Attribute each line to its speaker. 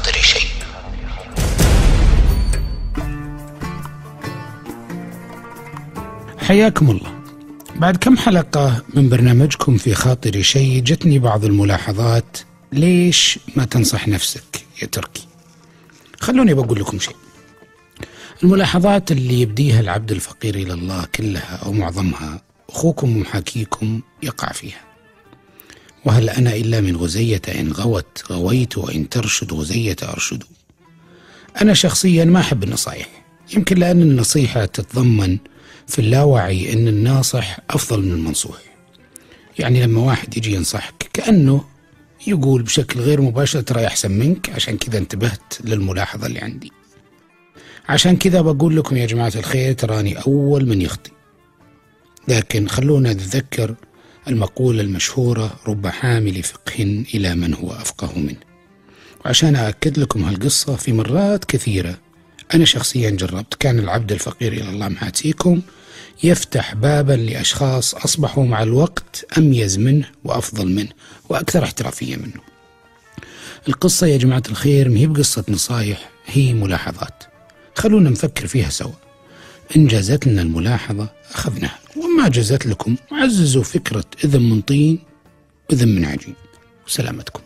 Speaker 1: خاطري شيء.
Speaker 2: حياكم الله. بعد كم حلقة من برنامجكم في خاطري شيء جتني بعض الملاحظات ليش ما تنصح نفسك يا تركي؟ خلوني بقول لكم شيء. الملاحظات اللي يبديها العبد الفقير إلى الله كلها أو معظمها أخوكم ومحاكيكم يقع فيها. وهل أنا إلا من غزية إن غوت غويت وإن ترشد غزية أرشد. أنا شخصيا ما أحب النصائح. يمكن لأن النصيحة تتضمن في اللاوعي أن الناصح أفضل من المنصوح. يعني لما واحد يجي ينصحك كأنه يقول بشكل غير مباشر ترى أحسن منك عشان كذا انتبهت للملاحظة اللي عندي. عشان كذا بقول لكم يا جماعة الخير تراني أول من يخطي لكن خلونا نتذكر المقولة المشهورة رب حامل فقه إلى من هو أفقه منه. وعشان أأكد لكم هالقصة في مرات كثيرة أنا شخصيا جربت كان العبد الفقير إلى الله محاتيكم يفتح بابا لأشخاص أصبحوا مع الوقت أميز منه وأفضل منه وأكثر احترافية منه. القصة يا جماعة الخير ما هي بقصة نصايح هي ملاحظات. خلونا نفكر فيها سوا. إن جازت لنا الملاحظة أخذناها. وما جازت لكم عززوا فكرة إذن من طين وإذن من عجين وسلامتكم